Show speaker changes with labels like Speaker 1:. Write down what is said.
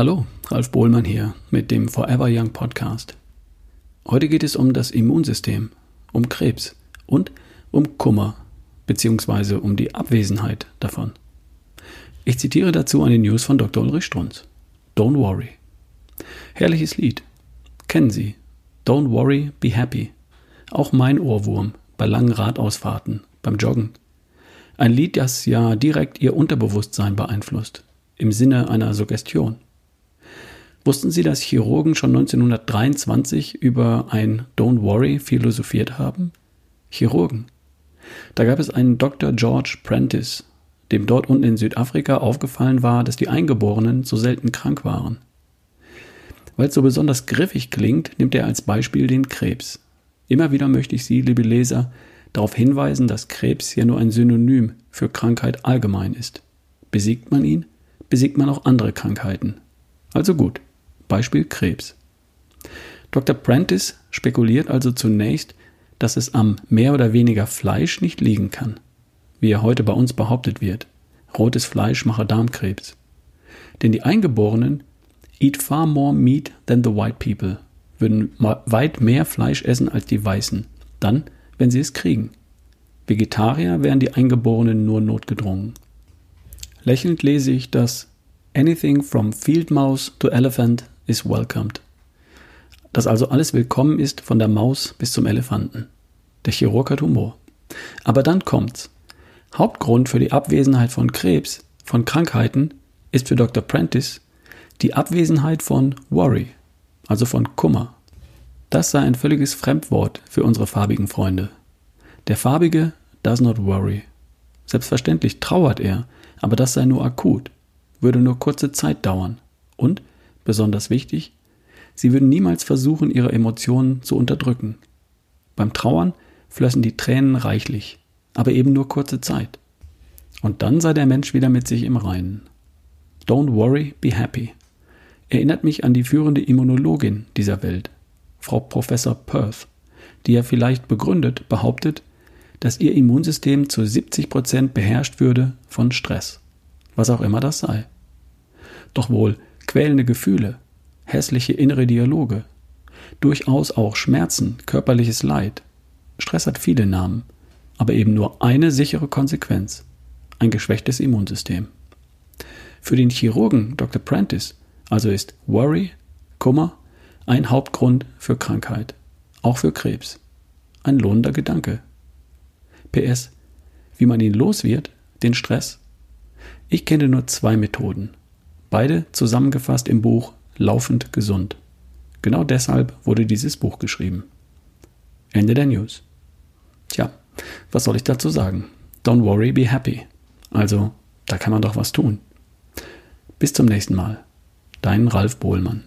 Speaker 1: Hallo, Ralf Bohlmann hier mit dem Forever Young Podcast. Heute geht es um das Immunsystem, um Krebs und um Kummer bzw. um die Abwesenheit davon. Ich zitiere dazu eine News von Dr. Ulrich Strunz. Don't worry. Herrliches Lied. Kennen Sie. Don't worry, be happy. Auch mein Ohrwurm bei langen Radausfahrten, beim Joggen. Ein Lied, das ja direkt Ihr Unterbewusstsein beeinflusst, im Sinne einer Suggestion. Wussten Sie, dass Chirurgen schon 1923 über ein Don't Worry philosophiert haben? Chirurgen. Da gab es einen Dr. George Prentice, dem dort unten in Südafrika aufgefallen war, dass die Eingeborenen so selten krank waren. Weil es so besonders griffig klingt, nimmt er als Beispiel den Krebs. Immer wieder möchte ich Sie, liebe Leser, darauf hinweisen, dass Krebs ja nur ein Synonym für Krankheit allgemein ist. Besiegt man ihn, besiegt man auch andere Krankheiten. Also gut, Beispiel Krebs. Dr. Prentice spekuliert also zunächst, dass es am mehr oder weniger Fleisch nicht liegen kann, wie er heute bei uns behauptet wird. Rotes Fleisch mache Darmkrebs. Denn die Eingeborenen eat far more meat than the white people, würden weit mehr Fleisch essen als die Weißen, dann, wenn sie es kriegen. Vegetarier wären die Eingeborenen nur notgedrungen. Lächelnd lese ich, dass Anything from field mouse to elephant is welcomed. Dass also alles willkommen ist, von der Maus bis zum Elefanten. Der Chirurg hat Humor. Aber dann kommt's. Hauptgrund für die Abwesenheit von Krebs, von Krankheiten, ist für Dr. Prentice die Abwesenheit von Worry, also von Kummer. Das sei ein völliges Fremdwort für unsere farbigen Freunde. Der Farbige does not worry. Selbstverständlich trauert er, aber das sei nur akut, würde nur kurze Zeit dauern. Und besonders wichtig, sie würden niemals versuchen, ihre Emotionen zu unterdrücken. Beim Trauern flössen die Tränen reichlich, aber eben nur kurze Zeit. Und dann sei der Mensch wieder mit sich im Reinen. Don't worry, be happy. Erinnert mich an die führende Immunologin dieser Welt, Frau Professor Perth, die ja vielleicht begründet behauptet, dass ihr Immunsystem zu 70 Prozent beherrscht würde von Stress, was auch immer das sei. Doch wohl quälende Gefühle, hässliche innere Dialoge, durchaus auch Schmerzen, körperliches Leid. Stress hat viele Namen, aber eben nur eine sichere Konsequenz, ein geschwächtes Immunsystem. Für den Chirurgen Dr. Prentice also ist Worry, Kummer, ein Hauptgrund für Krankheit, auch für Krebs. Ein lohnender Gedanke. PS, wie man ihn los wird, den Stress? Ich kenne nur zwei Methoden. Beide zusammengefasst im Buch Laufend gesund. Genau deshalb wurde dieses Buch geschrieben. Ende der News. Tja, was soll ich dazu sagen? Don't worry, be happy. Also, da kann man doch was tun. Bis zum nächsten Mal. Dein Ralf Bohlmann.